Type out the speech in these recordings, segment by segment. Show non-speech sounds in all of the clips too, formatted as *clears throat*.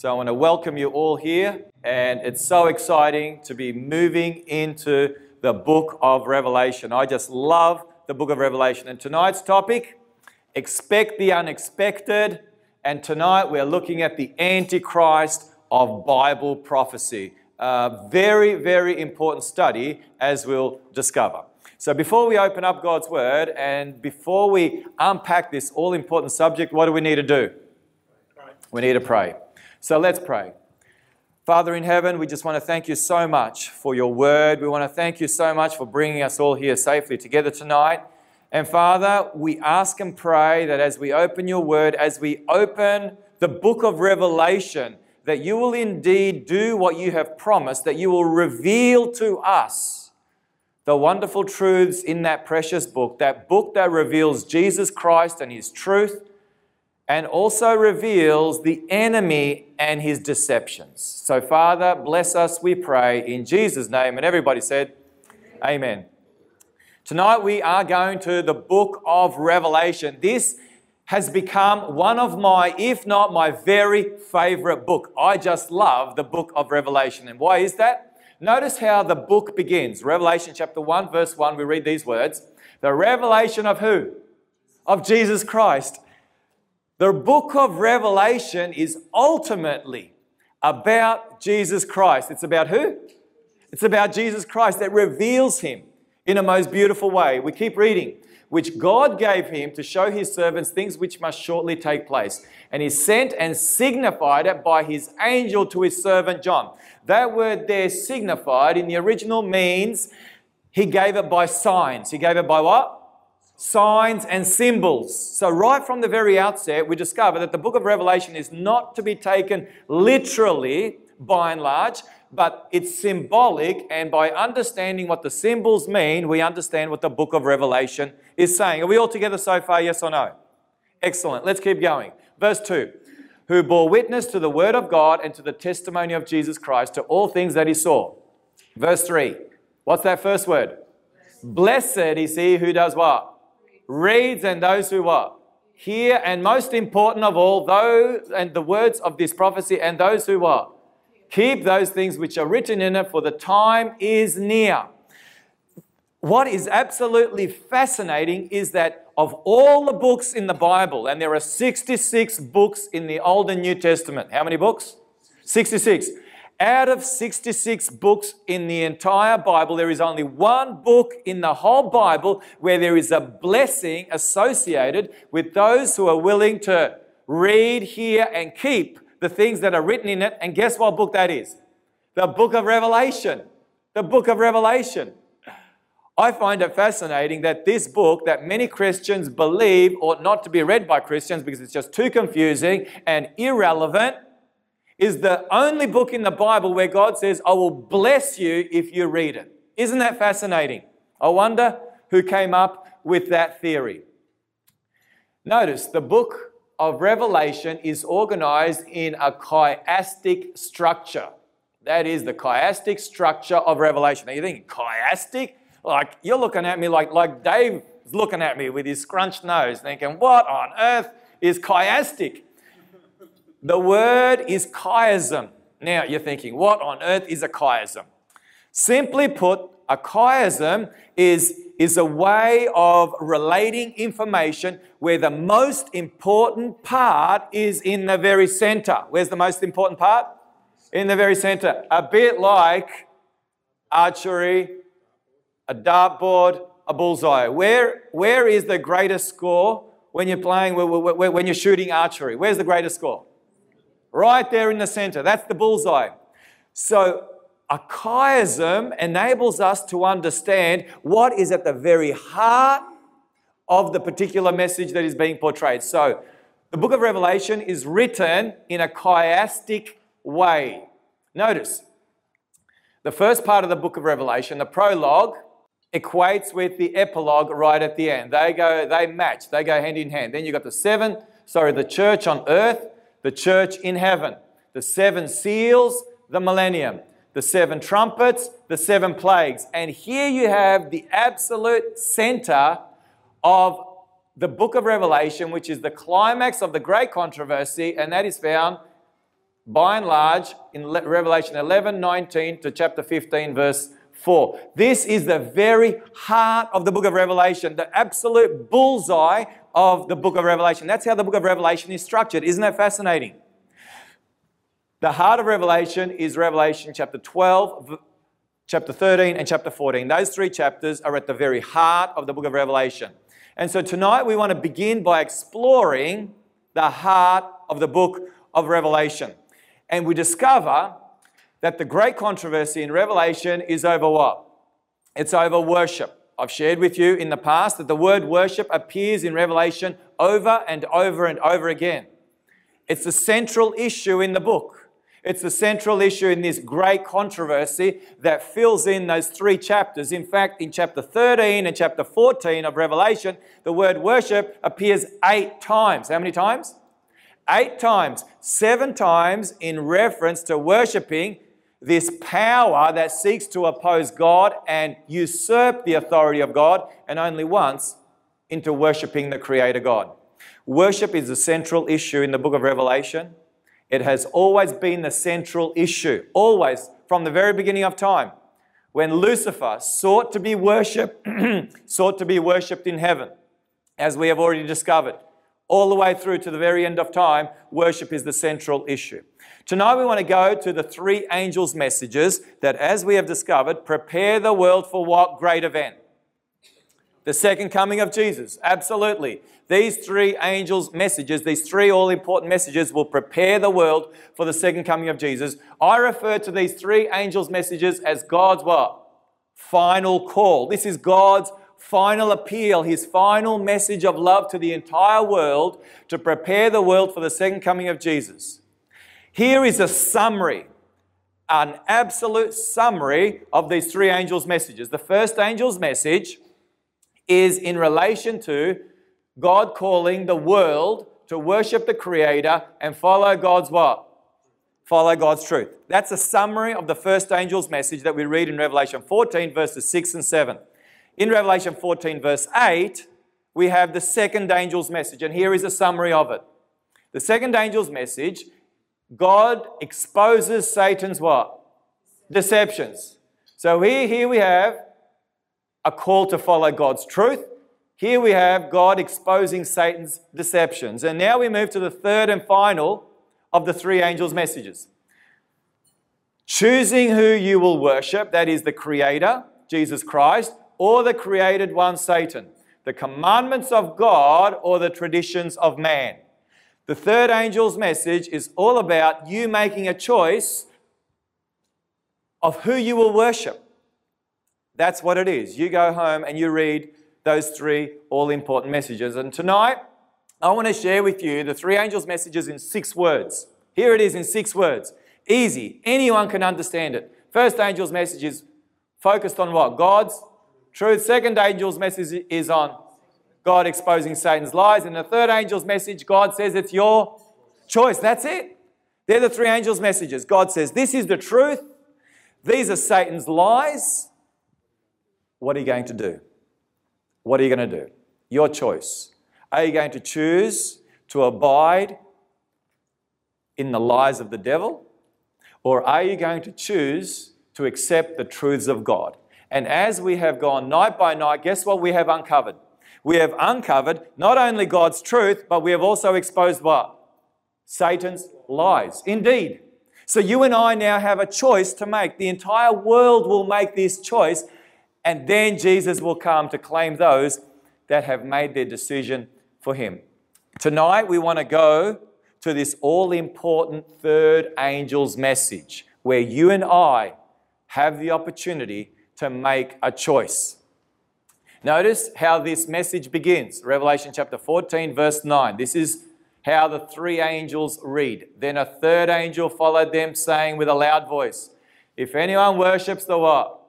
So I want to welcome you all here, and it's so exciting to be moving into the book of Revelation. I just love the book of Revelation. And tonight's topic, expect the unexpected. And tonight we're looking at the Antichrist of Bible prophecy. A very, very important study, as we'll discover. So before we open up God's Word and before we unpack this all important subject, what do we need to do? We need to pray. So let's pray. Father in heaven, we just want to thank you so much for your word. We want to thank you so much for bringing us all here safely together tonight. And Father, we ask and pray that as we open your word, as we open the book of Revelation, that you will indeed do what you have promised, that you will reveal to us the wonderful truths in that precious book, that book that reveals Jesus Christ and his truth and also reveals the enemy and his deceptions. So, Father, bless us, we pray, in Jesus' name. And everybody said, Amen. Amen. Tonight we are going to the book of Revelation. This has become one of my, if not my very favorite book. I just love the book of Revelation. And why is that? Notice how the book begins. Revelation chapter 1, verse 1, we read these words The revelation of who? Of Jesus Christ the book of Revelation is ultimately about Jesus Christ. It's about who? It's about Jesus Christ that reveals him in a most beautiful way. We keep reading, which God gave him to show his servants things which must shortly take place. And he sent and signified it by his angel to his servant John. That word there, signified, in the original means he gave it by signs. He gave it by what? Signs and symbols. So, right from the very outset, we discover that the book of Revelation is not to be taken literally by and large, but it's symbolic. And by understanding what the symbols mean, we understand what the book of Revelation is saying. Are we all together so far? Yes or no? Excellent. Let's keep going. Verse 2 Who bore witness to the word of God and to the testimony of Jesus Christ, to all things that he saw. Verse 3. What's that first word? Blessed is he who does what? Reads and those who what? Hear, and most important of all, those and the words of this prophecy, and those who what? Keep those things which are written in it, for the time is near. What is absolutely fascinating is that of all the books in the Bible, and there are 66 books in the Old and New Testament. How many books? 66. Out of 66 books in the entire Bible, there is only one book in the whole Bible where there is a blessing associated with those who are willing to read, hear, and keep the things that are written in it. And guess what book that is? The book of Revelation. The book of Revelation. I find it fascinating that this book, that many Christians believe ought not to be read by Christians because it's just too confusing and irrelevant is the only book in the Bible where God says, I will bless you if you read it. Isn't that fascinating? I wonder who came up with that theory. Notice the book of Revelation is organized in a chiastic structure. That is the chiastic structure of Revelation. Now you think chiastic? Like you're looking at me like, like Dave's looking at me with his scrunched nose, thinking, what on earth is chiastic? The word is chiasm. Now you're thinking, what on earth is a chiasm? Simply put, a chiasm is, is a way of relating information where the most important part is in the very center. Where's the most important part? In the very center. A bit like archery, a dartboard, a bullseye. Where, where is the greatest score when you're playing, when you're shooting archery? Where's the greatest score? Right there in the center. That's the bullseye. So, a chiasm enables us to understand what is at the very heart of the particular message that is being portrayed. So, the book of Revelation is written in a chiastic way. Notice, the first part of the book of Revelation, the prologue, equates with the epilogue right at the end. They go, they match, they go hand in hand. Then you've got the seven, sorry, the church on earth, the church in heaven, the seven seals, the millennium, the seven trumpets, the seven plagues. And here you have the absolute center of the book of Revelation, which is the climax of the great controversy, and that is found by and large, in Revelation 11, 19 to chapter 15, verse 4. This is the very heart of the book of Revelation, the absolute bullseye of the book of Revelation. That's how the book of Revelation is structured. Isn't that fascinating? The heart of Revelation is Revelation chapter 12, chapter 13, and chapter 14. Those three chapters are at the very heart of the book of Revelation. And so tonight we want to begin by exploring the heart of the book of Revelation. And we discover that the great controversy in Revelation is over what? It's over worship. I've shared with you in the past that the word worship appears in Revelation over and over and over again. It's the central issue in the book. It's the central issue in this great controversy that fills in those three chapters. In fact, in chapter 13 and chapter 14 of Revelation, the word worship appears eight times. How many times? Eight times. Seven times in reference to worshiping this power that seeks to oppose God and usurp the authority of God, and only once into worshiping the Creator God. Worship is the central issue in the book of Revelation. It has always been the central issue, always, from the very beginning of time. When Lucifer sought to be worshipped, *clears throat* sought to be worshipped in heaven, as we have already discovered, all the way through to the very end of time, worship is the central issue. Tonight we want to go to the three angels' messages that, as we have discovered, prepare the world for what great event? The second coming of Jesus. Absolutely. These three angels' messages, these three all important messages, will prepare the world for the second coming of Jesus. I refer to these three angels' messages as God's what? Final call. This is God's final appeal, his final message of love to the entire world to prepare the world for the second coming of Jesus. Here is a summary, an absolute summary of these three angels' messages. The first angel's message is in relation to God calling the world to worship the Creator and follow God's what? Follow God's truth. That's a summary of the first angel's message that we read in Revelation 14, verses 6 and 7. In Revelation 14, verse 8, we have the second angel's message, and here is a summary of it. The second angel's message God exposes Satan's what? Deceptions. So here, here we have a call to follow God's truth. Here we have God exposing Satan's deceptions. And now we move to the third and final of the three angels' messages. Choosing who you will worship, that is the Creator, Jesus Christ, or the created one, Satan. The commandments of God or the traditions of man. The third angel's message is all about you making a choice of who you will worship. That's what it is. You go home and you read those three all important messages. And tonight, I want to share with you the three angels' messages in six words. Here it is in six words. Easy. Anyone can understand it. First angel's message is focused on what? God's truth. Second angel's message is on God exposing Satan's lies. And the third angel's message, God says it's your choice. That's it. They're the three angels' messages. God says, This is the truth. These are Satan's lies. What are you going to do? What are you going to do? Your choice. Are you going to choose to abide in the lies of the devil? Or are you going to choose to accept the truths of God? And as we have gone night by night, guess what we have uncovered? We have uncovered not only God's truth, but we have also exposed what? Satan's lies. Indeed. So you and I now have a choice to make. The entire world will make this choice, and then Jesus will come to claim those that have made their decision for him. Tonight, we want to go to this all important third angel's message where you and I have the opportunity to make a choice. Notice how this message begins. Revelation chapter 14, verse 9. This is how the three angels read. Then a third angel followed them, saying with a loud voice, If anyone worships the what?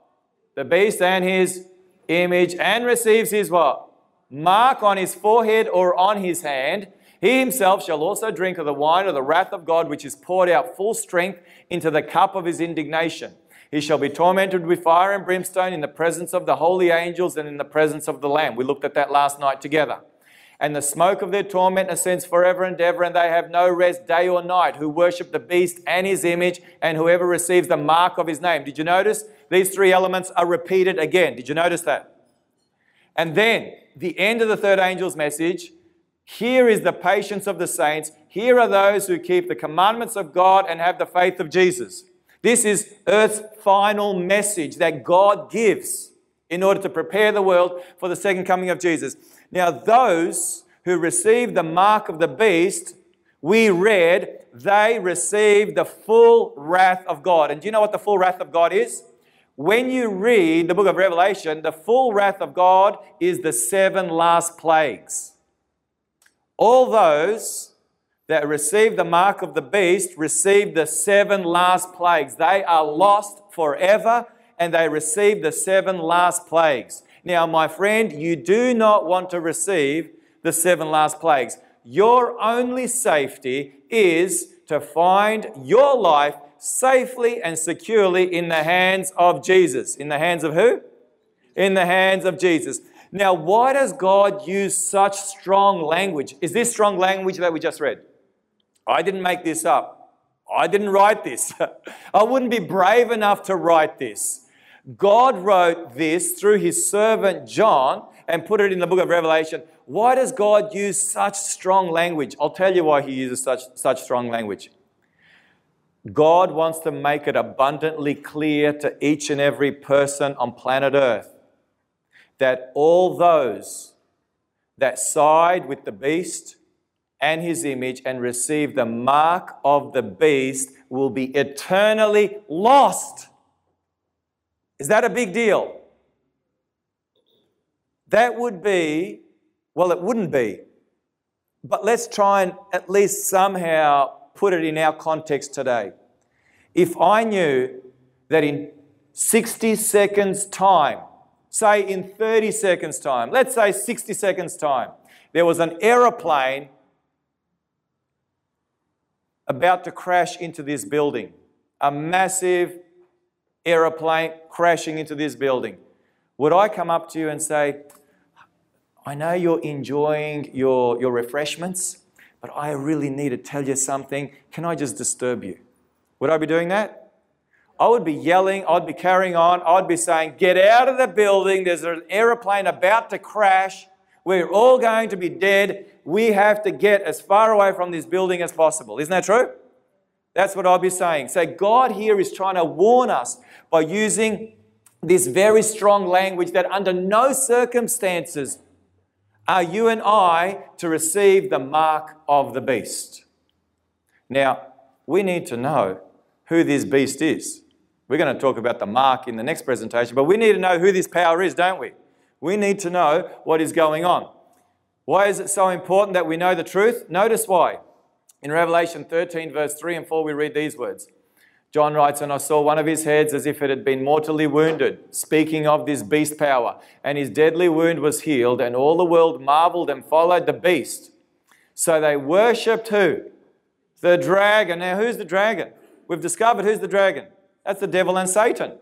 The beast and his image, and receives his what? Mark on his forehead or on his hand, he himself shall also drink of the wine of the wrath of God, which is poured out full strength into the cup of his indignation. He shall be tormented with fire and brimstone in the presence of the holy angels and in the presence of the Lamb. We looked at that last night together. and the smoke of their torment ascends forever and ever, and they have no rest day or night, who worship the beast and his image, and whoever receives the mark of his name. Did you notice? These three elements are repeated again. Did you notice that? And then, the end of the third angel's message here is the patience of the saints. Here are those who keep the commandments of God and have the faith of Jesus. This is earth's final message that God gives in order to prepare the world for the second coming of Jesus. Now, those who receive the mark of the beast, we read, they receive the full wrath of God. And do you know what the full wrath of God is? When you read the book of Revelation, the full wrath of God is the seven last plagues. All those that receive the mark of the beast receive the seven last plagues. They are lost forever and they receive the seven last plagues. Now, my friend, you do not want to receive the seven last plagues. Your only safety is to find your life safely and securely in the hands of Jesus. In the hands of who? In the hands of Jesus. Now, why does God use such strong language? Is this strong language that we just read? I didn't make this up. I didn't write this. *laughs* I wouldn't be brave enough to write this. God wrote this through his servant John and put it in the book of Revelation. Why does God use such strong language? I'll tell you why he uses such, such strong language. God wants to make it abundantly clear to each and every person on planet Earth that all those that side with the beast and his image and receive the mark of the beast will be eternally lost. Is that a big deal? That would be, well, it wouldn't be. But let's try and at least somehow put it in our context today. If I knew that in 60 seconds' time, say in 30 seconds' time, let's say 60 seconds' time, there was an aeroplane about to crash into this building, a massive aeroplane crashing into this building, would I come up to you and say, I know you're enjoying your, your refreshments, but I really need to tell you something. Can I just disturb you? Would I be doing that? I would be yelling, I'd be carrying on, I'd be saying, Get out of the building, there's an aeroplane about to crash, we're all going to be dead, we have to get as far away from this building as possible. Isn't that true? That's what I'll be saying. So, God here is trying to warn us by using this very strong language that under no circumstances are you and I to receive the mark of the beast. Now, we need to know who this beast is. We're going to talk about the mark in the next presentation, but we need to know who this power is, don't we? We need to know what is going on. Why is it so important that we know the truth? Notice why. In Revelation 13, verse 3 and 4, we read these words. John writes, And I saw one of his heads as if it had been mortally wounded, speaking of this beast power. And his deadly wound was healed, and all the world marveled and followed the beast. So they worshipped who? The dragon. Now, who's the dragon? We've discovered who's the dragon. That's the devil and Satan.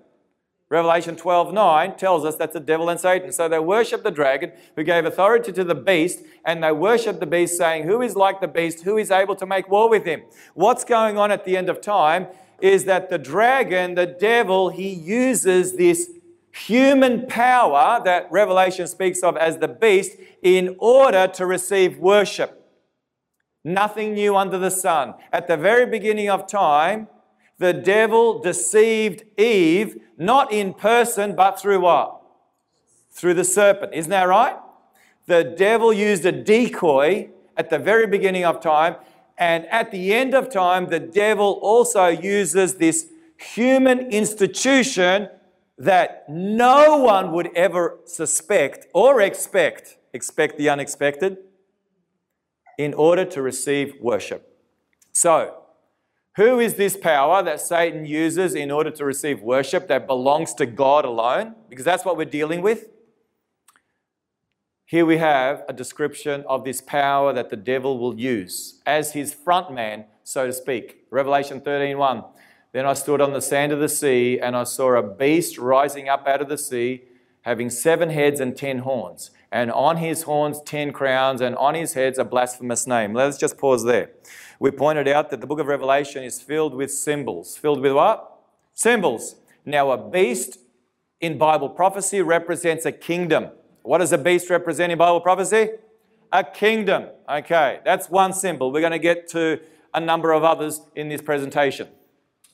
Revelation 12 9 tells us that's the devil and Satan. So they worship the dragon who gave authority to the beast, and they worship the beast, saying, Who is like the beast? Who is able to make war with him? What's going on at the end of time is that the dragon, the devil, he uses this human power that Revelation speaks of as the beast in order to receive worship. Nothing new under the sun. At the very beginning of time, the devil deceived Eve, not in person, but through what? Through the serpent. Isn't that right? The devil used a decoy at the very beginning of time, and at the end of time, the devil also uses this human institution that no one would ever suspect or expect, expect the unexpected, in order to receive worship. So, who is this power that Satan uses in order to receive worship that belongs to God alone? Because that's what we're dealing with. Here we have a description of this power that the devil will use as his front man, so to speak. Revelation 13:1. Then I stood on the sand of the sea, and I saw a beast rising up out of the sea, having seven heads and ten horns, and on his horns ten crowns, and on his heads a blasphemous name. Let's just pause there. We pointed out that the book of Revelation is filled with symbols. Filled with what? Symbols. Now, a beast in Bible prophecy represents a kingdom. What does a beast represent in Bible prophecy? A kingdom. Okay, that's one symbol. We're going to get to a number of others in this presentation.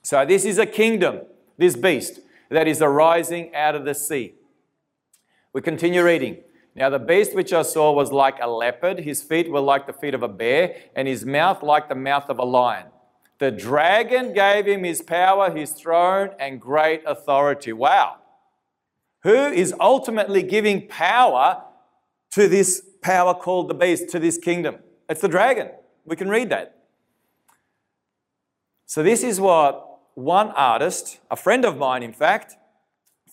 So, this is a kingdom, this beast, that is arising out of the sea. We continue reading. Now the beast which I saw was like a leopard, his feet were like the feet of a bear, and his mouth like the mouth of a lion. The dragon gave him his power, his throne, and great authority. Wow. Who is ultimately giving power to this power called the beast, to this kingdom? It's the dragon. We can read that. So, this is what one artist, a friend of mine, in fact,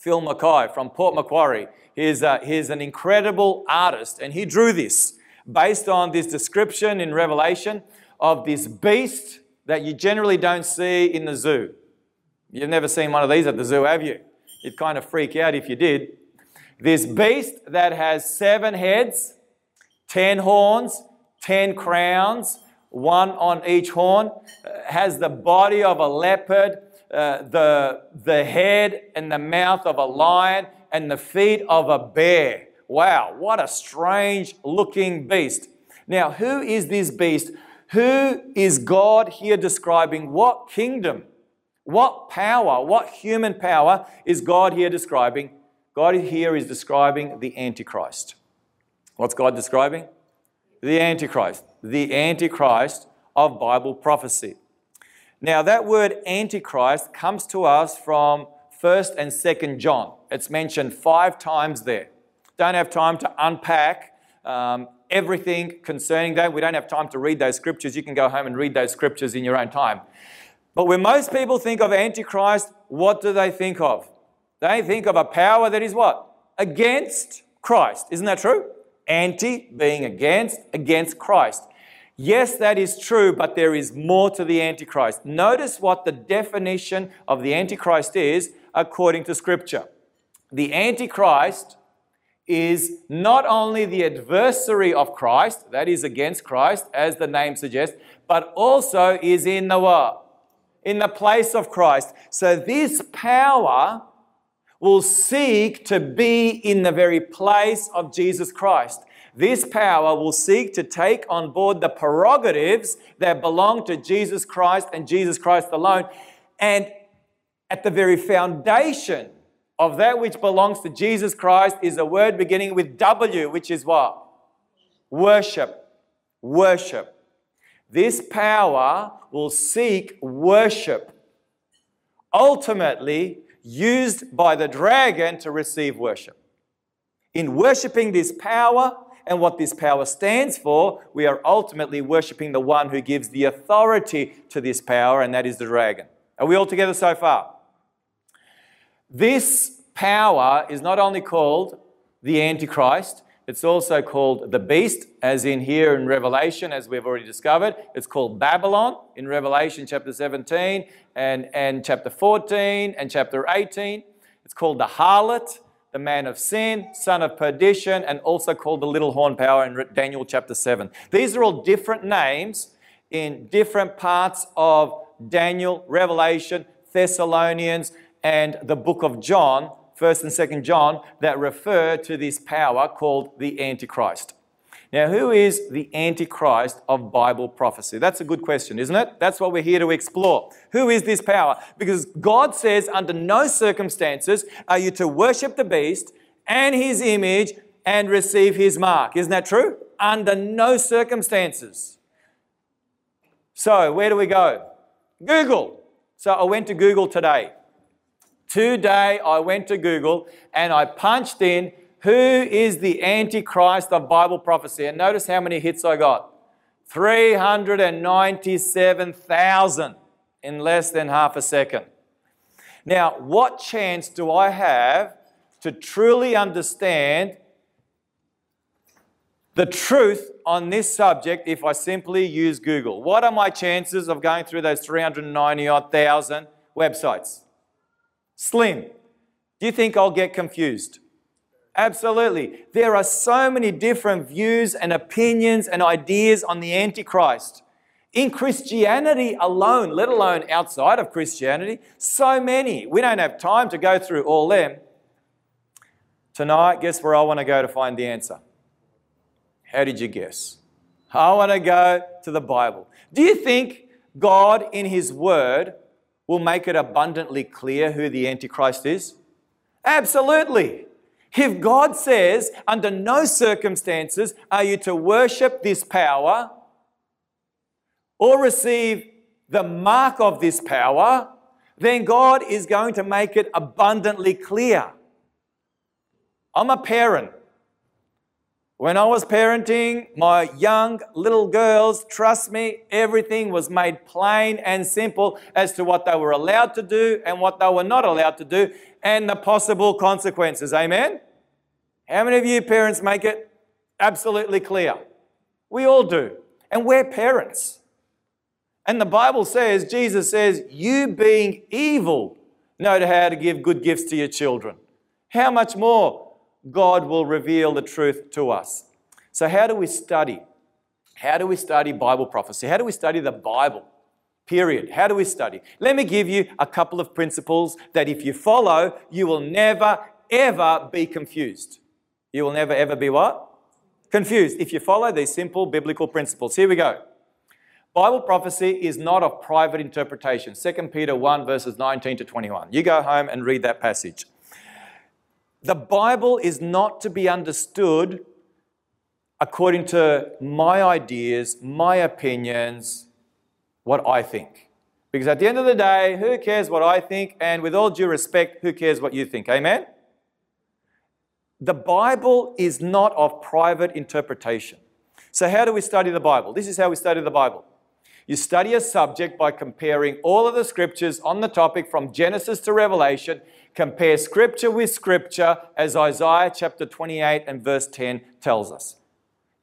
Phil Mackay from Port Macquarie, he's, uh, he's an incredible artist, and he drew this based on this description in Revelation of this beast that you generally don't see in the zoo. You've never seen one of these at the zoo, have you? You'd kind of freak out if you did. This beast that has seven heads, ten horns, ten crowns, one on each horn, uh, has the body of a leopard, uh, the, the head and the mouth of a lion, and the feet of a bear. Wow, what a strange looking beast. Now, who is this beast? Who is God here describing? What kingdom? What power? What human power is God here describing? God here is describing the Antichrist. What's God describing? The Antichrist. The Antichrist of Bible prophecy. Now, that word Antichrist comes to us from 1st and 2nd John. It's mentioned five times there. Don't have time to unpack um, everything concerning that. We don't have time to read those scriptures. You can go home and read those scriptures in your own time. But when most people think of Antichrist, what do they think of? They think of a power that is what? Against Christ. Isn't that true? Anti being against, against Christ. Yes, that is true, but there is more to the Antichrist. Notice what the definition of the Antichrist is according to Scripture. The Antichrist is not only the adversary of Christ, that is against Christ, as the name suggests, but also is in the what? In the place of Christ. So this power will seek to be in the very place of Jesus Christ. This power will seek to take on board the prerogatives that belong to Jesus Christ and Jesus Christ alone. And at the very foundation of that which belongs to Jesus Christ is a word beginning with W, which is what? Worship. Worship. This power will seek worship. Ultimately, used by the dragon to receive worship. In worshiping this power, and what this power stands for, we are ultimately worshiping the one who gives the authority to this power, and that is the dragon. Are we all together so far? This power is not only called the Antichrist, it's also called the beast, as in here in Revelation, as we've already discovered. It's called Babylon in Revelation chapter 17 and, and chapter 14 and chapter 18. It's called the harlot the man of sin, son of perdition, and also called the little horn power in Daniel chapter 7. These are all different names in different parts of Daniel, Revelation, Thessalonians, and the book of John, 1st and 2nd John, that refer to this power called the Antichrist. Now, who is the Antichrist of Bible prophecy? That's a good question, isn't it? That's what we're here to explore. Who is this power? Because God says, under no circumstances are you to worship the beast and his image and receive his mark. Isn't that true? Under no circumstances. So, where do we go? Google. So, I went to Google today. Today, I went to Google and I punched in who is the Antichrist of Bible prophecy? And notice how many hits I got 397,000 in less than half a second. Now, what chance do I have to truly understand the truth on this subject if I simply use Google? What are my chances of going through those 390 odd thousand websites? Slim. Do you think I'll get confused? Absolutely. There are so many different views and opinions and ideas on the Antichrist. In Christianity alone, let alone outside of Christianity, so many. We don't have time to go through all them. Tonight, guess where I want to go to find the answer? How did you guess? I want to go to the Bible. Do you think God, in His Word, will make it abundantly clear who the Antichrist is? Absolutely. If God says, under no circumstances are you to worship this power or receive the mark of this power, then God is going to make it abundantly clear. I'm a parent. When I was parenting my young little girls, trust me, everything was made plain and simple as to what they were allowed to do and what they were not allowed to do and the possible consequences. Amen? How many of you parents make it absolutely clear? We all do. And we're parents. And the Bible says, Jesus says, you being evil know how to give good gifts to your children. How much more God will reveal the truth to us. So, how do we study? How do we study Bible prophecy? How do we study the Bible? Period. How do we study? Let me give you a couple of principles that if you follow, you will never, ever be confused. You will never, ever be what? Confused. If you follow these simple biblical principles. Here we go. Bible prophecy is not of private interpretation. 2 Peter 1, verses 19 to 21. You go home and read that passage. The Bible is not to be understood according to my ideas, my opinions, what I think. Because at the end of the day, who cares what I think? And with all due respect, who cares what you think? Amen? The Bible is not of private interpretation. So, how do we study the Bible? This is how we study the Bible. You study a subject by comparing all of the scriptures on the topic from Genesis to Revelation compare scripture with scripture as Isaiah chapter 28 and verse 10 tells us.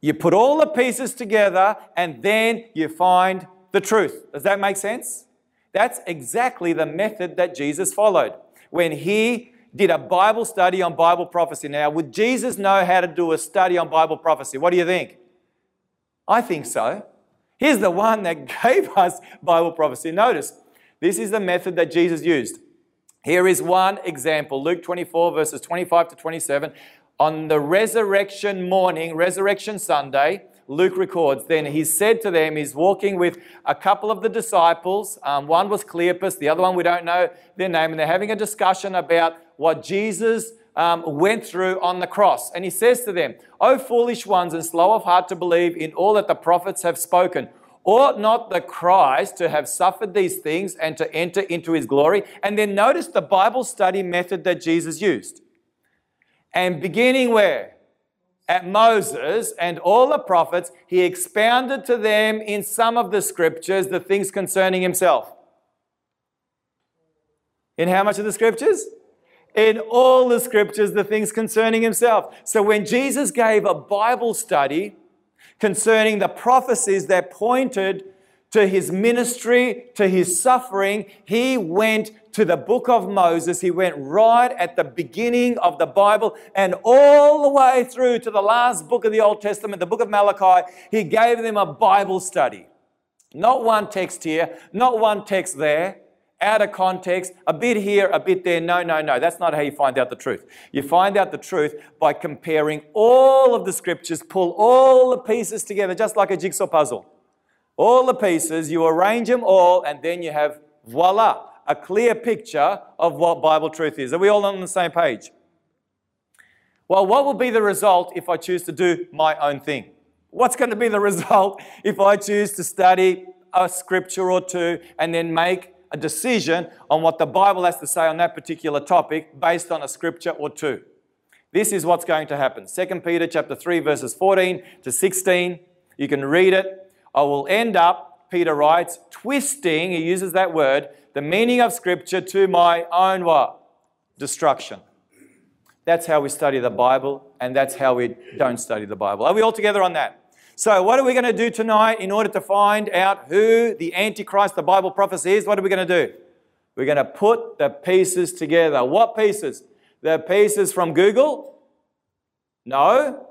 You put all the pieces together and then you find the truth. Does that make sense? That's exactly the method that Jesus followed when he did a Bible study on Bible prophecy. Now, would Jesus know how to do a study on Bible prophecy? What do you think? I think so. He's the one that *laughs* gave us Bible prophecy. Notice, this is the method that Jesus used. Here is one example Luke 24, verses 25 to 27. On the resurrection morning, resurrection Sunday, Luke records, then he said to them, he's walking with a couple of the disciples. Um, one was Cleopas, the other one we don't know their name, and they're having a discussion about what Jesus um, went through on the cross. And he says to them, O foolish ones and slow of heart to believe in all that the prophets have spoken. Ought not the Christ to have suffered these things and to enter into his glory? And then notice the Bible study method that Jesus used. And beginning where? At Moses and all the prophets, he expounded to them in some of the scriptures the things concerning himself. In how much of the scriptures? In all the scriptures, the things concerning himself. So when Jesus gave a Bible study, concerning the prophecies that pointed to his ministry, to his suffering, he went to the book of Moses. He went right at the beginning of the Bible and all the way through to the last book of the Old Testament, the book of Malachi. He gave them a Bible study. Not one text here, not one text there out of context, a bit here, a bit there. No, no, no. That's not how you find out the truth. You find out the truth by comparing all of the scriptures, pull all the pieces together, just like a jigsaw puzzle. All the pieces, you arrange them all, and then you have voila, a clear picture of what Bible truth is. Are we all on the same page? Well, what will be the result if I choose to do my own thing? What's going to be the *laughs* result if I choose to study a scripture or two and then make a decision on what the Bible has to say on that particular topic based on a scripture or two. This is what's going to happen. 2 Peter chapter 3 verses 14 to 16. You can read it. I will end up, Peter writes, twisting, he uses that word, the meaning of scripture to my own what? Destruction. That's how we study the Bible, and that's how we don't study the Bible. Are we all together on that? So, what are we going to do tonight in order to find out who the Antichrist, the Bible prophecy is? What are we going to do? We're going to put the pieces together. What pieces? The pieces from Google? No.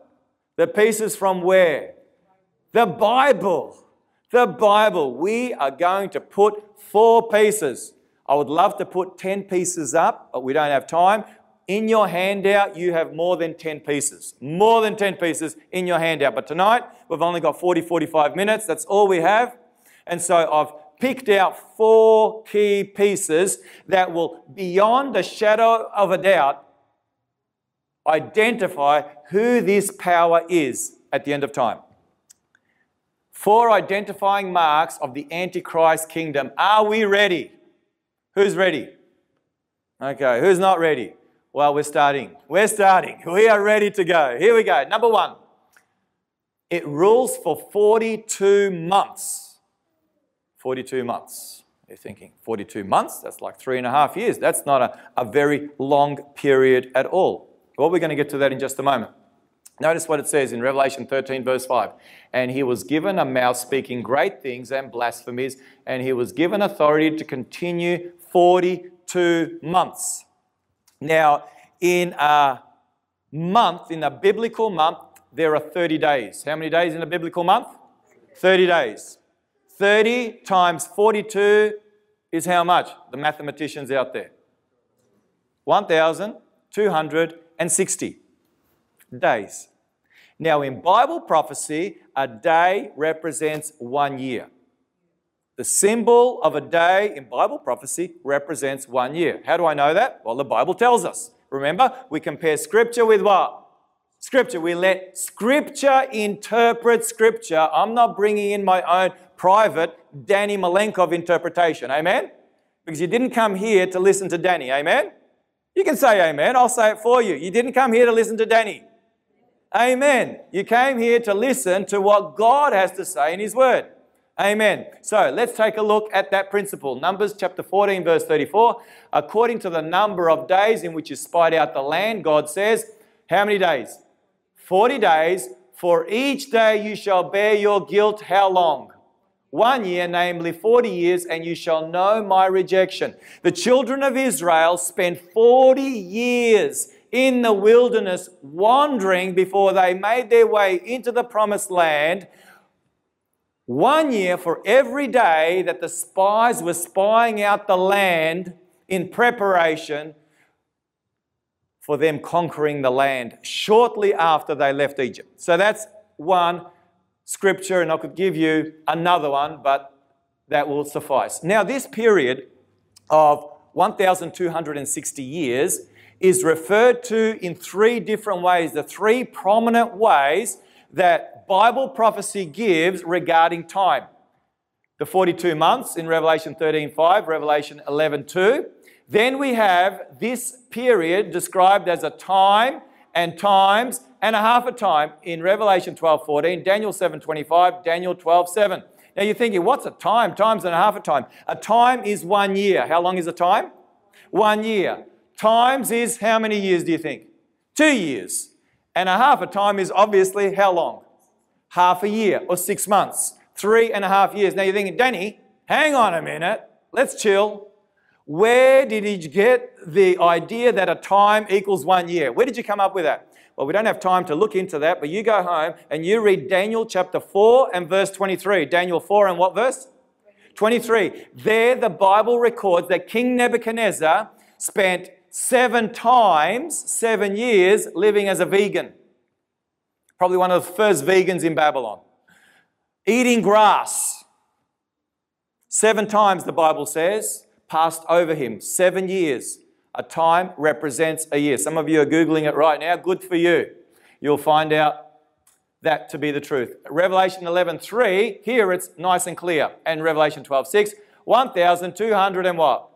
The pieces from where? The Bible. The Bible. We are going to put four pieces. I would love to put 10 pieces up, but we don't have time. In your handout, you have more than 10 pieces. More than 10 pieces in your handout. But tonight, we've only got 40, 45 minutes. That's all we have. And so I've picked out four key pieces that will, beyond a shadow of a doubt, identify who this power is at the end of time. Four identifying marks of the Antichrist kingdom. Are we ready? Who's ready? Okay, who's not ready? Well, we're starting. We're starting. We are ready to go. Here we go. Number one, it rules for 42 months. 42 months. You're thinking, 42 months? That's like three and a half years. That's not a, a very long period at all. Well, we're going to get to that in just a moment. Notice what it says in Revelation 13, verse 5. And he was given a mouth speaking great things and blasphemies, and he was given authority to continue 42 months. Now, in a month, in a biblical month, there are 30 days. How many days in a biblical month? 30 days. 30 times 42 is how much? The mathematicians out there. 1,260 days. Now, in Bible prophecy, a day represents one year. The symbol of a day in Bible prophecy represents one year. How do I know that? Well, the Bible tells us. Remember, we compare Scripture with what? Scripture. We let Scripture interpret Scripture. I'm not bringing in my own private Danny Malenkov interpretation. Amen? Because you didn't come here to listen to Danny. Amen? You can say amen. I'll say it for you. You didn't come here to listen to Danny. Amen. You came here to listen to what God has to say in His Word. Amen. So let's take a look at that principle. Numbers chapter 14, verse 34. According to the number of days in which you spied out the land, God says, How many days? 40 days. For each day you shall bear your guilt. How long? one year, namely 40 years, and you shall know my rejection. The children of Israel spent 40 years in the wilderness wandering before they made their way into the promised land. One year for every day that the spies were spying out the land in preparation for them conquering the land shortly after they left Egypt. So that's one scripture, and I could give you another one, but that will suffice. Now, this period of 1,260 years is referred to in three different ways, the three prominent ways that Bible prophecy gives regarding time. The 42 months in Revelation 13:5, Revelation 11:2. Then we have this period described as a time and times and a half a time in Revelation 12:14, Daniel 7:25, Daniel 12:7. Now you're thinking, what's a time? Times and a half a time. A time is one year. How long is a time? One year. Times is how many years do you think? Two years. And a half a time is obviously how long? Half a year or six months. Three and a half years. Now you're thinking, Danny, hang on a minute. Let's chill. Where did you get the idea that a time equals one year? Where did you come up with that? Well, we don't have time to look into that, but you go home and you read Daniel chapter 4 and verse 23. Daniel 4 and what verse? 23. There, the Bible records that King Nebuchadnezzar spent seven times, seven years, living as a vegan. Probably one of the first vegans in Babylon. Eating grass. Seven times, the Bible says, passed over him. Seven years. A time represents a year. Some of you are Googling it right now. Good for you. You'll find out that to be the truth. Revelation 11:3, here it's nice and clear. And Revelation 12:6, 1,200 and what?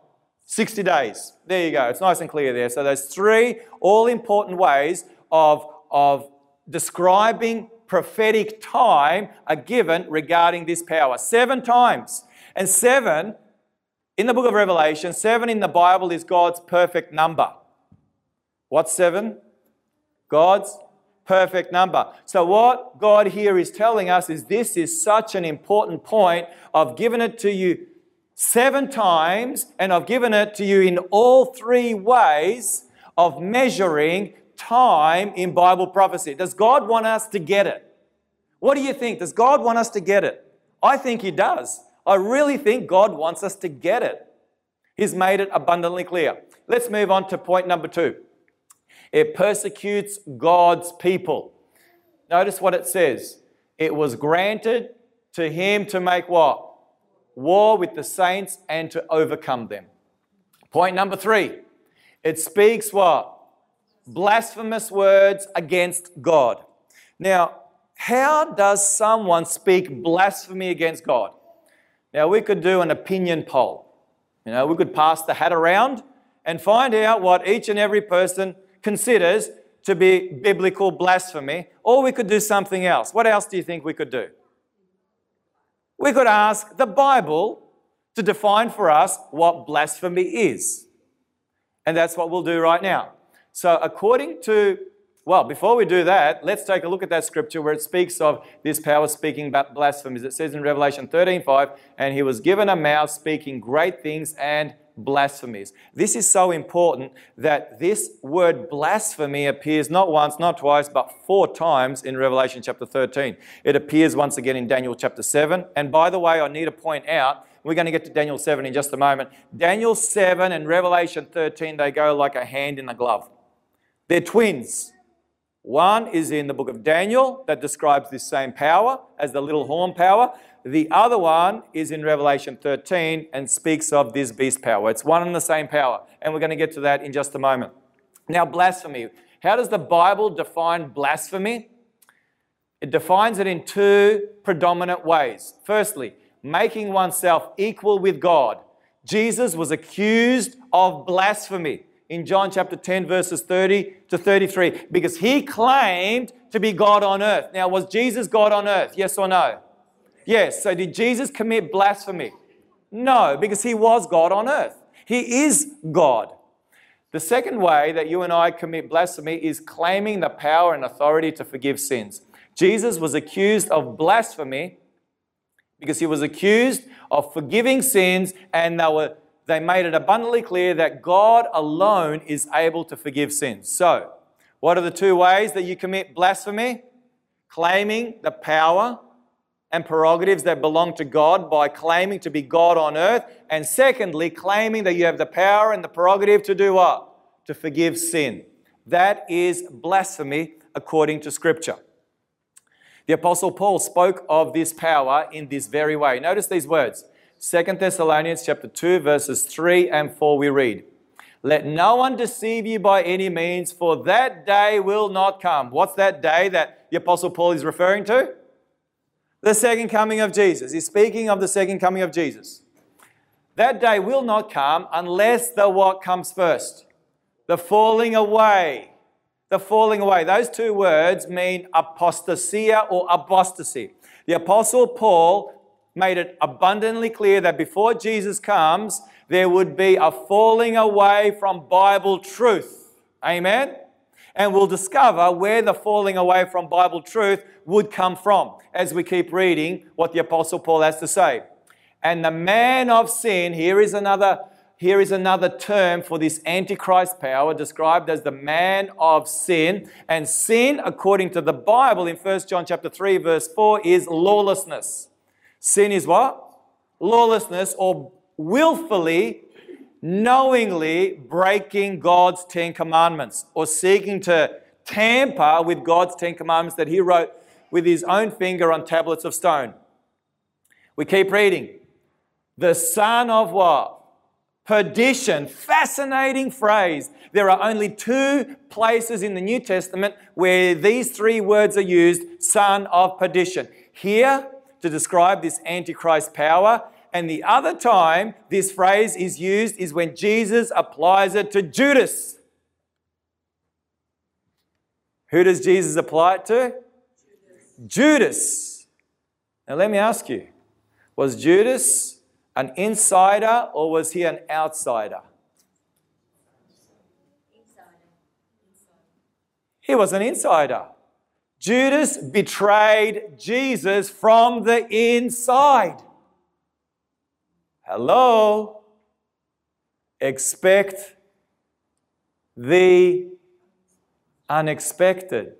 60 days. There you go. It's nice and clear there. So those three all important ways of, of describing prophetic time are given regarding this power. Seven times. And seven in the book of Revelation, seven in the Bible is God's perfect number. What's seven? God's perfect number. So, what God here is telling us is this is such an important point. I've given it to you seven times, and I've given it to you in all three ways of measuring time in Bible prophecy. Does God want us to get it? What do you think? Does God want us to get it? I think He does. I really think God wants us to get it. He's made it abundantly clear. Let's move on to point number two. It persecutes God's people. Notice what it says. It was granted to him to make what? War with the saints and to overcome them. Point number three. It speaks what? Blasphemous words against God. Now, how does someone speak blasphemy against God? Now, we could do an opinion poll. You know, we could pass the hat around and find out what each and every person considers to be biblical blasphemy, or we could do something else. What else do you think we could do? We could ask the Bible to define for us what blasphemy is. And that's what we'll do right now. So, according to well, before we do that, let's take a look at that scripture where it speaks of this power speaking about blasphemies. It says in Revelation 13:5, and he was given a mouth speaking great things and blasphemies. This is so important that this word blasphemy appears not once, not twice, but four times in Revelation chapter 13. It appears once again in Daniel chapter 7. And by the way, I need to point out, we're going to get to Daniel 7 in just a moment. Daniel 7 and Revelation 13, they go like a hand in a glove. They're twins. One is in the book of Daniel that describes this same power as the little horn power. The other one is in Revelation 13 and speaks of this beast power. It's one and the same power. And we're going to get to that in just a moment. Now, blasphemy. How does the Bible define blasphemy? It defines it in two predominant ways. Firstly, making oneself equal with God. Jesus was accused of blasphemy in John chapter 10, verses 30 to 33, because he claimed to be God on earth. Now, was Jesus God on earth? Yes or no? Yes. So, did Jesus commit blasphemy? No, because he was God on earth. He is God. The second way that you and I commit blasphemy is claiming the power and authority to forgive sins. Jesus was accused of blasphemy because he was accused of forgiving sins and they were they made it abundantly clear that God alone is able to forgive sins. So, what are the two ways that you commit blasphemy? Claiming the power and prerogatives that belong to God by claiming to be God on earth. And secondly, claiming that you have the power and the prerogative to do what? To forgive sin. That is blasphemy according to Scripture. The Apostle Paul spoke of this power in this very way. Notice these words Second Thessalonians chapter 2 verses 3 and 4 we read, Let no one deceive you by any means, for that day will not come. What's that day that the Apostle Paul is referring to? The second coming of Jesus. He's speaking of the second coming of Jesus. That day will not come unless the what comes first? The falling away. The falling away. Those two words mean apostasia or apostasy. The Apostle Paul made it abundantly clear that before Jesus comes, there would be a falling away from Bible truth. Amen? And we'll discover where the falling away from Bible truth would come from as we keep reading what the Apostle Paul has to say. And the man of sin, here is another, here is another term for this antichrist power described as the man of sin. And sin, according to the Bible in 1 John chapter 3, verse 4, is lawlessness. Sin is what? Lawlessness or willfully, knowingly breaking God's Ten Commandments or seeking to tamper with God's Ten Commandments that He wrote with His own finger on tablets of stone. We keep reading. The son of what? Perdition. Fascinating phrase. There are only two places in the New Testament where these three words are used son of perdition. Here to describe this Antichrist power. And the other time this phrase is used is when Jesus applies it to Judas. Who does Jesus apply it to? Judas. Judas. Now let me ask you was Judas an insider or was he an outsider? He was an insider. Judas betrayed Jesus from the inside. Hello? Expect the unexpected.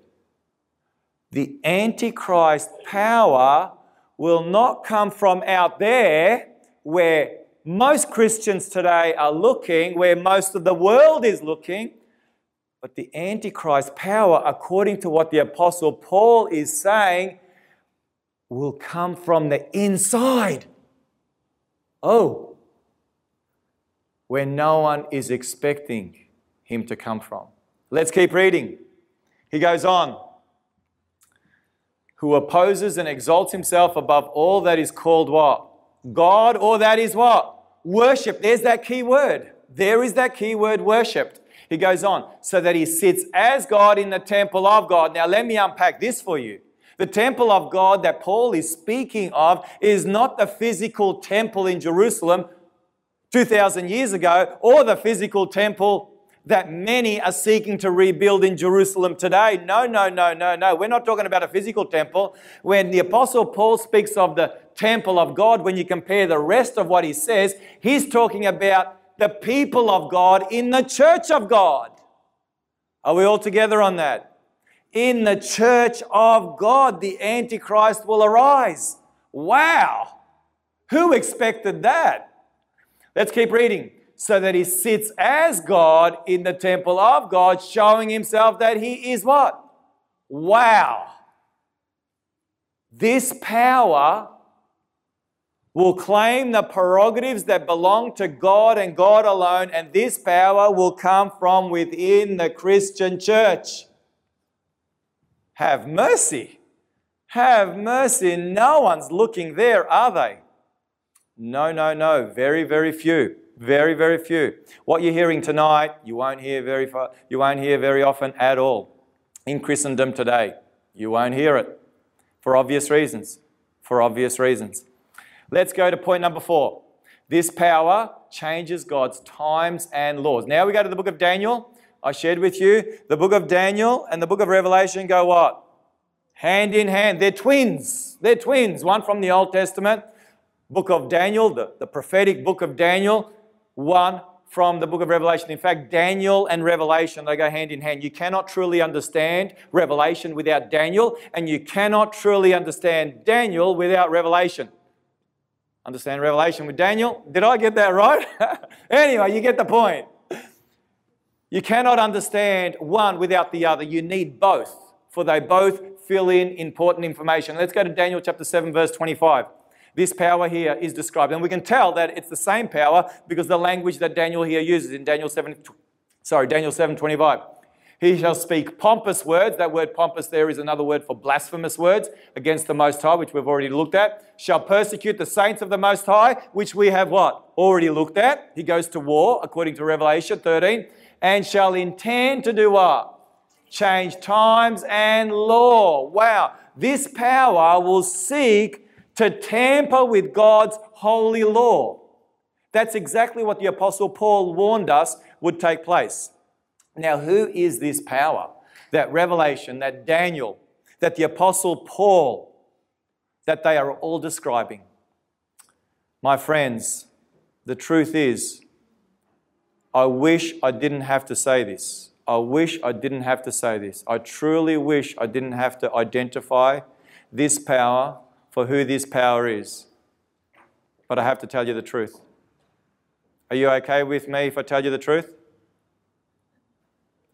The Antichrist power will not come from out there where most Christians today are looking, where most of the world is looking. But the Antichrist power, according to what the Apostle Paul is saying, will come from the inside. Oh, where no one is expecting him to come from. Let's keep reading. He goes on. Who opposes and exalts himself above all that is called what? God, or that is what? Worship. There's that key word. There is that key word worshipped. He goes on, so that he sits as God in the temple of God. Now, let me unpack this for you. The temple of God that Paul is speaking of is not the physical temple in Jerusalem 2,000 years ago or the physical temple that many are seeking to rebuild in Jerusalem today. No, no, no, no, no. We're not talking about a physical temple. When the Apostle Paul speaks of the temple of God, when you compare the rest of what he says, he's talking about the people of God in the church of God. Are we all together on that? in the church of God, the Antichrist will arise. Wow! Who expected that? Let's keep reading. So that he sits as God in the temple of God, showing himself that he is what? Wow! This power will claim the prerogatives that belong to God and God alone, and this power will come from within the Christian church. Have mercy. Have mercy. No one's looking there, are they? No, no, no. Very, very few. Very, very few. What you're hearing tonight, you won't hear very far, you won't hear very often at all in Christendom today. You won't hear it for obvious reasons. For obvious reasons. Let's go to point number four. This power changes God's times and laws. Now we go to the book of Daniel. I shared with you, the book of Daniel and the book of Revelation go what? Hand in hand. They're twins. They're twins. One from the Old Testament, book of Daniel, the, the prophetic book of Daniel, one from the book of Revelation. In fact, Daniel and Revelation, they go hand in hand. You cannot truly understand Revelation without Daniel, and you cannot truly understand Daniel without Revelation. Understand Revelation with Daniel? Did I get that right? *laughs* anyway, you get the point. You cannot understand one without the other. You need both, for they both fill in important information. Let's go to Daniel chapter 7, verse 25. This power here is described, and we can tell that it's the same power because the language that Daniel here uses in Daniel 7, sorry, Daniel 7, 25. He shall speak pompous words. That word pompous there is another word for blasphemous words against the Most High, which we've already looked at. Shall persecute the saints of the Most High, which we have what? Already looked at. He goes to war, according to Revelation 13 and shall intend to do what? Change times and law. Wow. This power will seek to tamper with God's holy law. That's exactly what the Apostle Paul warned us would take place. Now, who is this power? That revelation, that Daniel, that the Apostle Paul, that they are all describing. My friends, the truth is, I wish I didn't have to say this. I wish I didn't have to say this. I truly wish I didn't have to identify this power for who this power is. But I have to tell you the truth. Are you okay with me if I tell you the truth?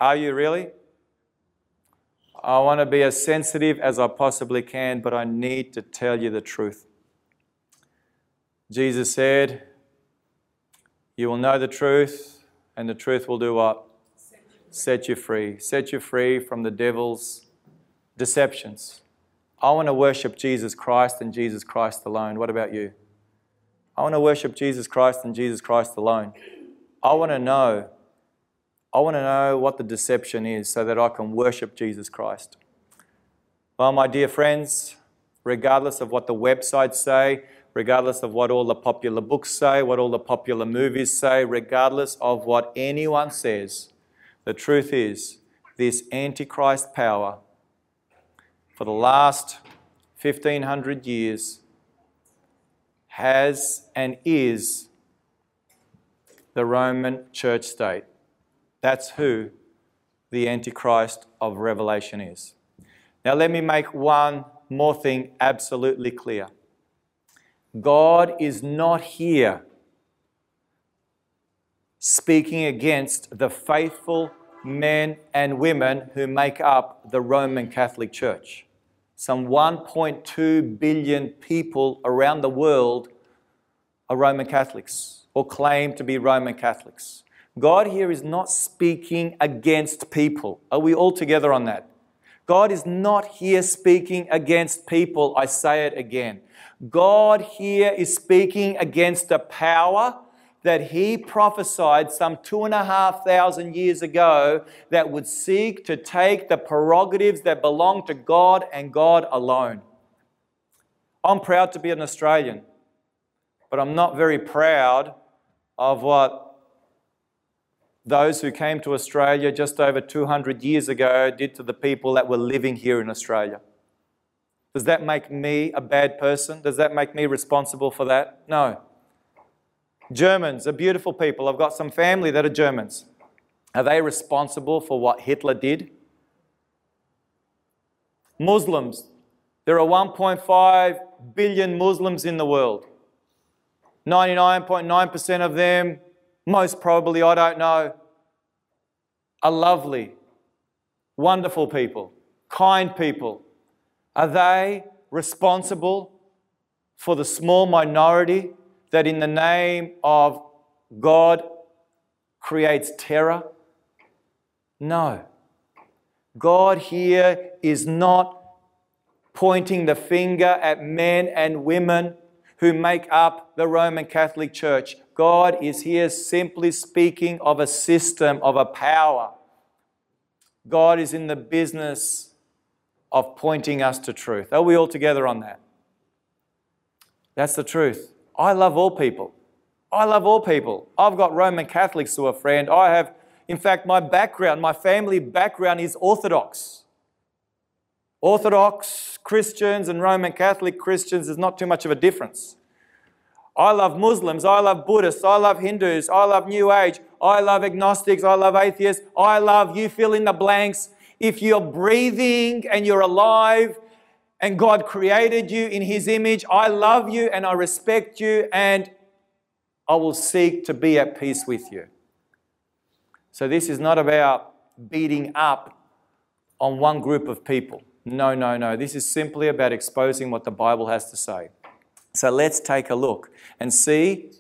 Are you really? I want to be as sensitive as I possibly can, but I need to tell you the truth. Jesus said, You will know the truth, and the truth will do what? Set you free. Set you free from the devil's deceptions. I want to worship Jesus Christ and Jesus Christ alone. What about you? I want to worship Jesus Christ and Jesus Christ alone. I want to know. I want to know what the deception is so that I can worship Jesus Christ. Well, my dear friends, regardless of what the websites say, regardless of what all the popular books say, what all the popular movies say, regardless of what anyone says, the truth is this Antichrist power for the last 1500 years has and is the Roman church state. That's who the Antichrist of Revelation is. Now, let me make one more thing absolutely clear God is not here speaking against the faithful men and women who make up the Roman Catholic Church. Some 1.2 billion people around the world are Roman Catholics or claim to be Roman Catholics. God here is not speaking against people. Are we all together on that? God is not here speaking against people. I say it again. God here is speaking against the power that he prophesied some two and a half thousand years ago that would seek to take the prerogatives that belong to God and God alone. I'm proud to be an Australian, but I'm not very proud of what those who came to Australia just over 200 years ago did to the people that were living here in Australia. Does that make me a bad person? Does that make me responsible for that? No. Germans are beautiful people. I've got some family that are Germans. Are they responsible for what Hitler did? Muslims. There are 1.5 billion Muslims in the world. 99.9% of them, most probably, I don't know, are lovely, wonderful people, kind people. Are they responsible for the small minority that, in the name of God, creates terror? No. God here is not pointing the finger at men and women who make up the Roman Catholic Church. God is here simply speaking of a system, of a power. God is in the business of pointing us to truth. Are we all together on that? That's the truth. I love all people. I love all people. I've got Roman Catholics who are friend. I have, in fact, my background, my family background is Orthodox. Orthodox Christians and Roman Catholic Christians is not too much of a difference. I love Muslims, I love Buddhists, I love Hindus, I love New Age, I love agnostics, I love atheists, I love you fill in the blanks. If you're breathing and you're alive and God created you in His image, I love you and I respect you and I will seek to be at peace with you. So, this is not about beating up on one group of people. No, no, no. This is simply about exposing what the Bible has to say. So let's take a look and see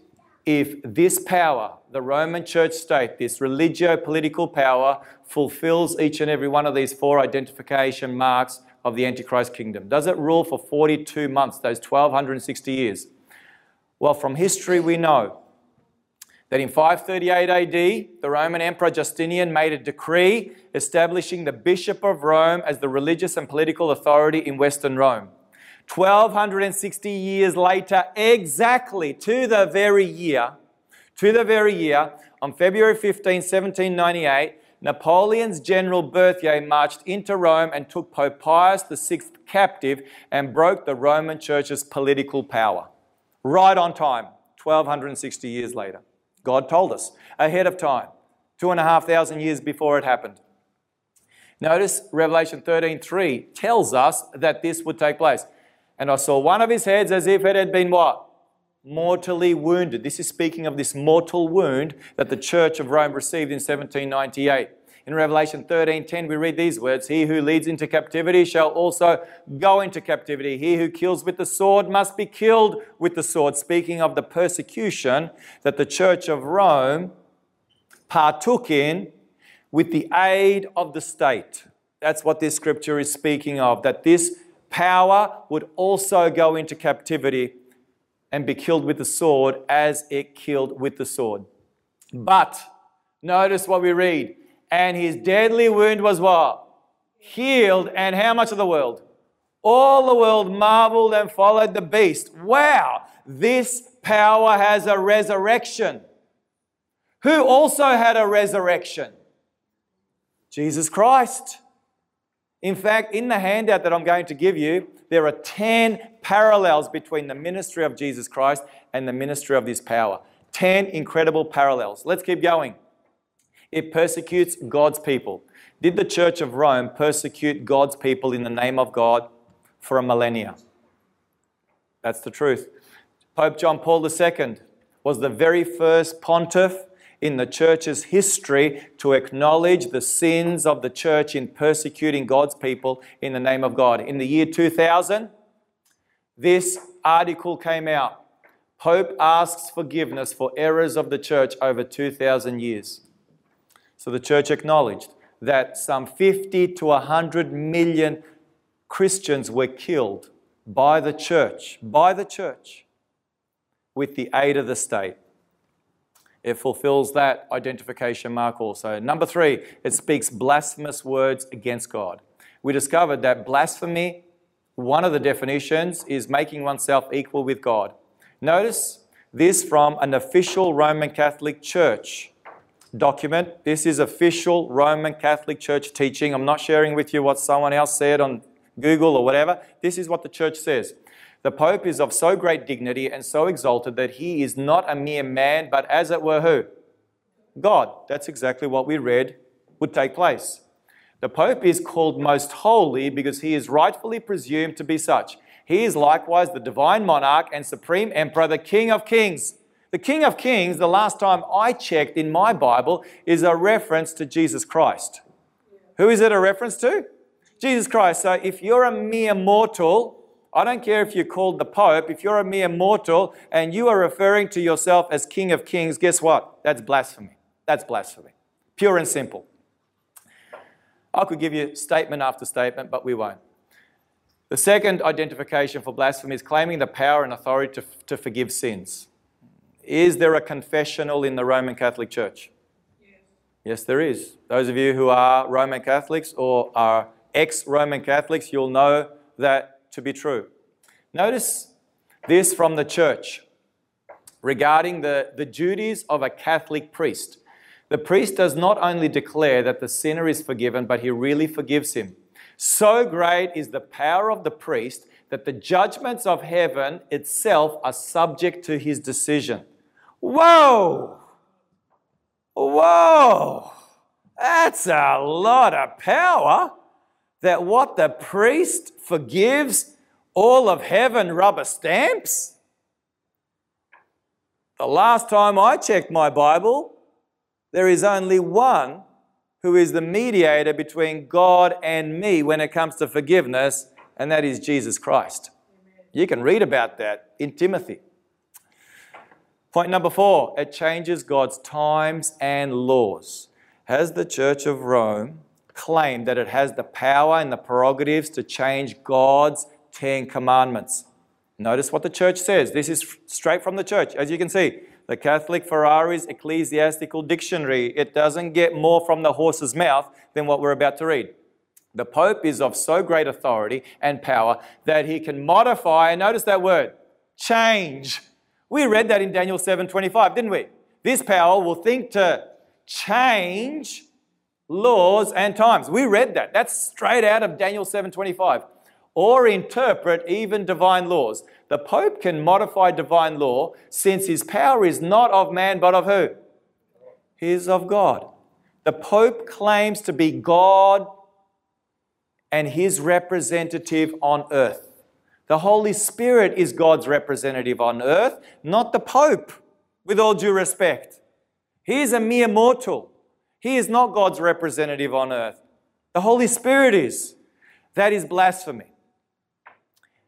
if this power, the Roman church state, this religio political power, fulfills each and every one of these four identification marks of the Antichrist kingdom. Does it rule for 42 months, those 1260 years? Well, from history, we know that in 538 AD, the Roman Emperor Justinian made a decree establishing the Bishop of Rome as the religious and political authority in Western Rome. 1260 years later, exactly to the very year, to the very year, on February 15, 1798, Napoleon's general Berthier marched into Rome and took Pope Pius VI captive and broke the Roman Church's political power. Right on time, 1260 years later. God told us ahead of time, two and a half thousand years before it happened. Notice Revelation 13:3 tells us that this would take place. And I saw one of his heads as if it had been what? Mortally wounded. This is speaking of this mortal wound that the Church of Rome received in 1798. In Revelation 13:10 we read these words, "He who leads into captivity shall also go into captivity. He who kills with the sword must be killed with the sword." Speaking of the persecution that the Church of Rome partook in with the aid of the state. That's what this scripture is speaking of, that this power would also go into captivity and be killed with the sword as it killed with the sword. Hmm. But notice what we read. And his deadly wound was what? Healed. And how much of the world? All the world marveled and followed the beast. Wow, this power has a resurrection. Who also had a resurrection? Jesus Christ. In fact, in the handout that I'm going to give you, there are 10 parallels between the ministry of Jesus Christ and the ministry of this power. 10 incredible parallels. Let's keep going. It persecutes God's people. Did the Church of Rome persecute God's people in the name of God for a millennia? That's the truth. Pope John Paul II was the very first pontiff in the church's history to acknowledge the sins of the church in persecuting God's people in the name of God. In the year 2000, this article came out. Pope asks forgiveness for errors of the church over 2,000 years. So the church acknowledged that some 50 to 100 million Christians were killed by the church, by the church, with the aid of the state. It fulfills that identification mark also. Number three, it speaks blasphemous words against God. We discovered that blasphemy, one of the definitions, is making oneself equal with God. Notice this from an official Roman Catholic Church document. This is official Roman Catholic Church teaching. I'm not sharing with you what someone else said on Google or whatever. This is what the church says. The Pope is of so great dignity and so exalted that he is not a mere man, but as it were who? God. That's exactly what we read would take place. The Pope is called most holy because he is rightfully presumed to be such. He is likewise the divine monarch and supreme emperor, the King of kings. The King of kings, the last time I checked in my Bible, is a reference to Jesus Christ. Who is it a reference to? Jesus Christ. So if you're a mere mortal, I don't care if you're called the Pope, if you're a mere mortal and you are referring to yourself as King of Kings, guess what? That's blasphemy. That's blasphemy. Pure and simple. I could give you statement after statement, but we won't. The second identification for blasphemy is claiming the power and authority to, to forgive sins. Is there a confessional in the Roman Catholic Church? Yes. yes, there is. Those of you who are Roman Catholics or are ex Roman Catholics, you'll know that to be true. Notice this from the church regarding the, the duties of a Catholic priest. The priest does not only declare that the sinner is forgiven, but he really forgives him. So great is the power of the priest that the judgments of heaven itself are subject to his decision. Whoa! Whoa! That's a lot of power that what the priest forgives, all of heaven rubber stamps? The last time I checked my Bible, there is only one who is the mediator between God and me when it comes to forgiveness, and that is Jesus Christ. You can read about that in Timothy. Point number four it changes God's times and laws. Has the Church of Rome claim that it has the power and the prerogatives to change God's Ten Commandments. Notice what the church says. This is straight from the church, as you can see. The Catholic Ferraris Ecclesiastical Dictionary. It doesn't get more from the horse's mouth than what we're about to read. The Pope is of so great authority and power that he can modify, and notice that word, change. We read that in Daniel 7:25, didn't we? This power will think to change laws and times. We read that. That's straight out of Daniel 7:25. Or interpret even divine laws. The Pope can modify divine law since his power is not of man but of who? He is of God. The Pope claims to be God and his representative on earth. The Holy Spirit is God's representative on earth, not the Pope, with all due respect. He is a mere mortal. He is not God's representative on earth. The Holy Spirit is. That is blasphemy.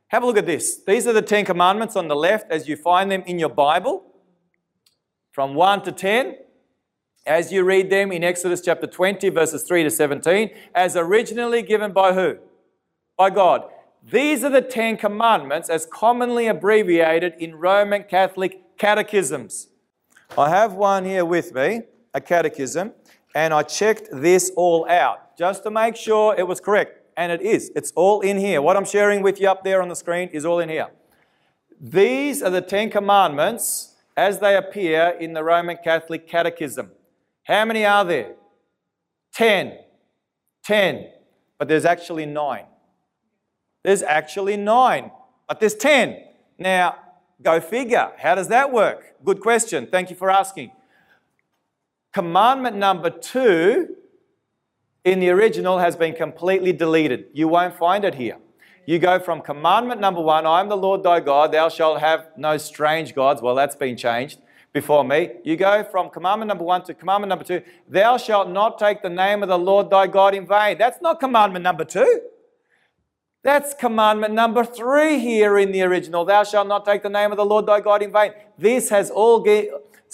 Have a look at this. These are the Ten Commandments on the left as you find them in your Bible, from 1 to 10. As you read them in Exodus chapter 20, verses 3 to 17, as originally given by who? By God. These are the Ten Commandments as commonly abbreviated in Roman Catholic catechisms. I have one here with me, a catechism and I checked this all out just to make sure it was correct. And it is. It's all in here. What I'm sharing with you up there on the screen is all in here. These are the Ten Commandments as they appear in the Roman Catholic Catechism. How many are there? Ten. Ten. But there's actually nine. There's actually nine, but there's ten. Now, go figure. How does that work? Good question. Thank you for asking. Commandment number two in the original has been completely deleted. You won't find it here. You go from commandment number one, I am the Lord thy God, thou shalt have no strange gods. Well, that's been changed before me. You go from commandment number one to commandment number two, thou shalt not take the name of the Lord thy God in vain. That's not commandment number two. That's commandment number three here in the original. Thou shalt not take the name of the Lord thy God in vain. This has all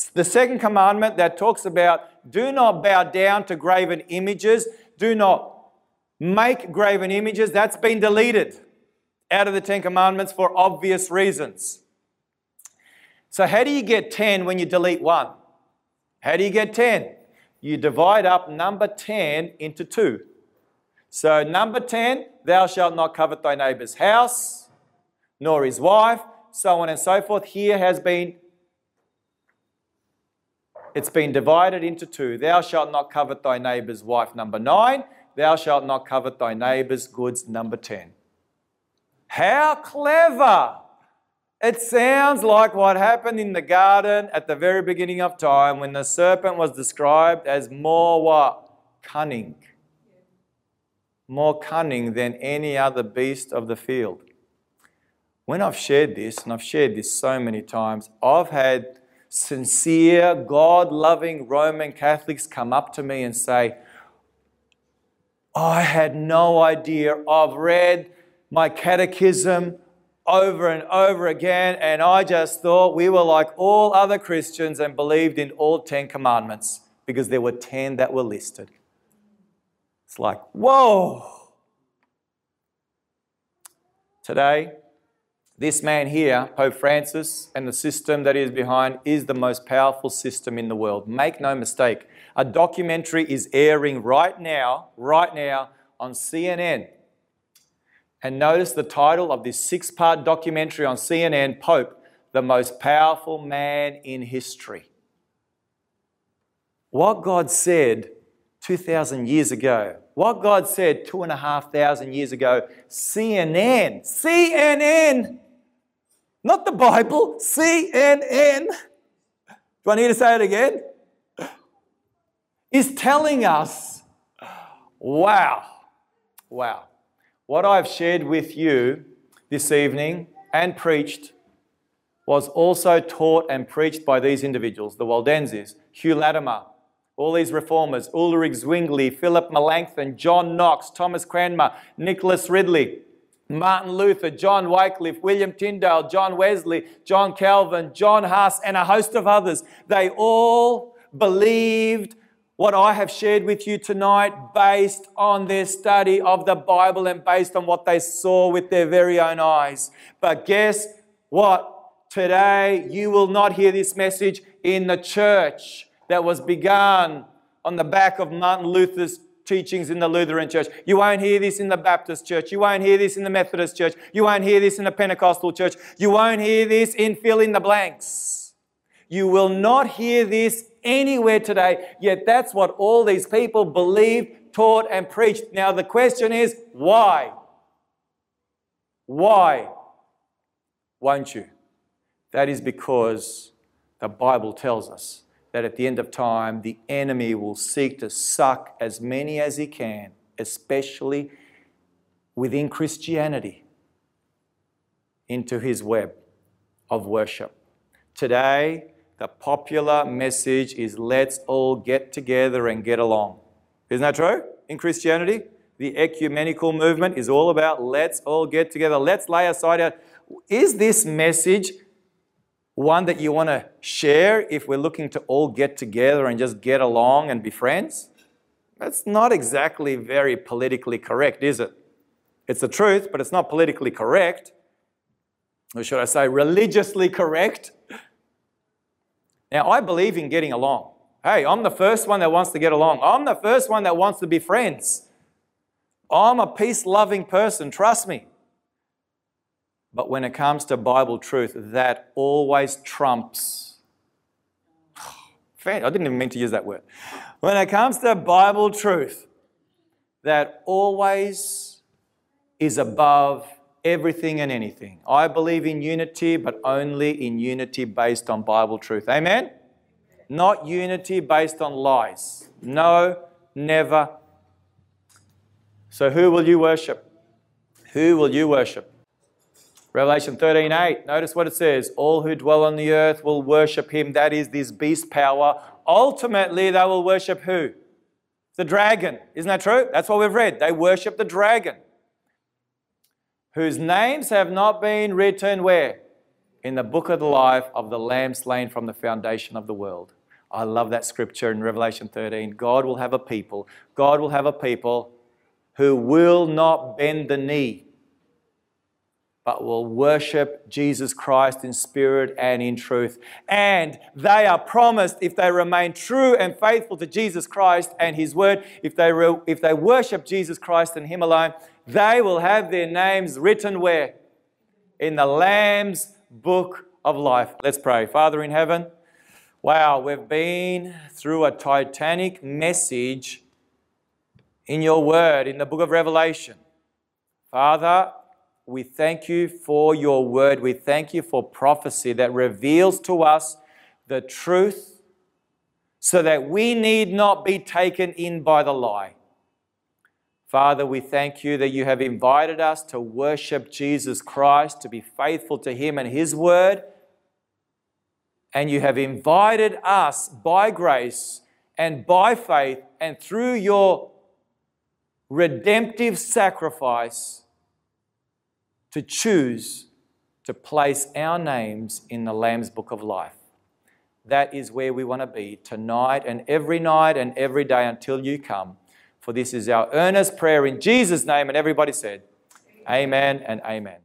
the second commandment that talks about do not bow down to graven images, do not make graven images. That's been deleted out of the Ten Commandments for obvious reasons. So, how do you get 10 when you delete one? How do you get 10? You divide up number 10 into two. So, number 10, thou shalt not covet thy neighbor's house, nor his wife, so on and so forth. Here has been, it's been divided into two. Thou shalt not covet thy neighbor's wife, number 9. Thou shalt not covet thy neighbor's goods, number 10. How clever! It sounds like what happened in the garden at the very beginning of time when the serpent was described as more what? Cunning. More cunning than any other beast of the field. When I've shared this, and I've shared this so many times, I've had sincere, God loving Roman Catholics come up to me and say, I had no idea. I've read my catechism over and over again, and I just thought we were like all other Christians and believed in all 10 commandments because there were 10 that were listed. It's like, whoa! Today, this man here, Pope Francis, and the system that he is behind is the most powerful system in the world. Make no mistake. A documentary is airing right now, right now on CNN and notice the title of this six part documentary on CNN Pope, the most powerful man in history. What God said 2,000 years ago, what God said two and a half thousand years ago, CNN, CNN, not the Bible, CNN. Do I need to say it again? Is telling us, wow, wow. What I've shared with you this evening and preached was also taught and preached by these individuals the Waldenses, Hugh Latimer, all these reformers, Ulrich Zwingli, Philip Melanchthon, John Knox, Thomas Cranmer, Nicholas Ridley, Martin Luther, John Wycliffe, William Tyndale, John Wesley, John Calvin, John Huss, and a host of others. They all believed what I have shared with you tonight based on their study of the Bible and based on what they saw with their very own eyes. But guess what? Today, you will not hear this message in the church that was begun on the back of Martin Luther's teachings in the Lutheran church. You won't hear this in the Baptist church. You won't hear this in the Methodist church. You won't hear this in the Pentecostal church. You won't hear this in fill in the blanks. You will not hear this anywhere today. Yet that's what all these people believed, taught, and preached. Now the question is why? Why won't you? That is because the Bible tells us that at the end of time, the enemy will seek to suck as many as he can, especially within Christianity, into his web of worship. Today, the popular message is let's all get together and get along. Isn't that true? In Christianity, the ecumenical movement is all about let's all get together, let's lay aside our. Is this message one that you want to share if we're looking to all get together and just get along and be friends? That's not exactly very politically correct, is it? It's the truth, but it's not politically correct. Or should I say, religiously correct? Now, I believe in getting along. Hey, I'm the first one that wants to get along. I'm the first one that wants to be friends. I'm a peace loving person, trust me. But when it comes to Bible truth, that always trumps. *sighs* I didn't even mean to use that word. When it comes to Bible truth, that always is above everything and anything. I believe in unity, but only in unity based on Bible truth. Amen? not unity based on lies. No, never. So, who will you worship? Who will you worship? Revelation 13 8. Notice what it says All who dwell on the earth will worship him. That is this beast power. Ultimately, they will worship who? The dragon. Isn't that true? That's what we've read. They worship the dragon. Whose names have not been written where? In the book of the life of the Lamb slain from the foundation of the world. I love that scripture in Revelation 13. God will have a people. God will have a people who will not bend the knee but will worship Jesus Christ in spirit and in truth. And they are promised, if they remain true and faithful to Jesus Christ and His Word, if they, if they worship Jesus Christ and Him alone, they will have their names written where? In the Lamb's book of life. Let's pray. Father in heaven, wow, we've been through a titanic message in your Word, in the book of Revelation. Father, we thank you for your word. We thank you for prophecy that reveals to us the truth so that we need not be taken in by the lie. Father, we thank you that you have invited us to worship Jesus Christ, to be faithful to Him and His word. And you have invited us by grace and by faith and through your redemptive sacrifice to choose to place our names in the Lamb's Book of Life. That is where we want to be tonight and every night and every day until you come. For this is our earnest prayer in Jesus' name. And everybody said, Amen, amen and amen.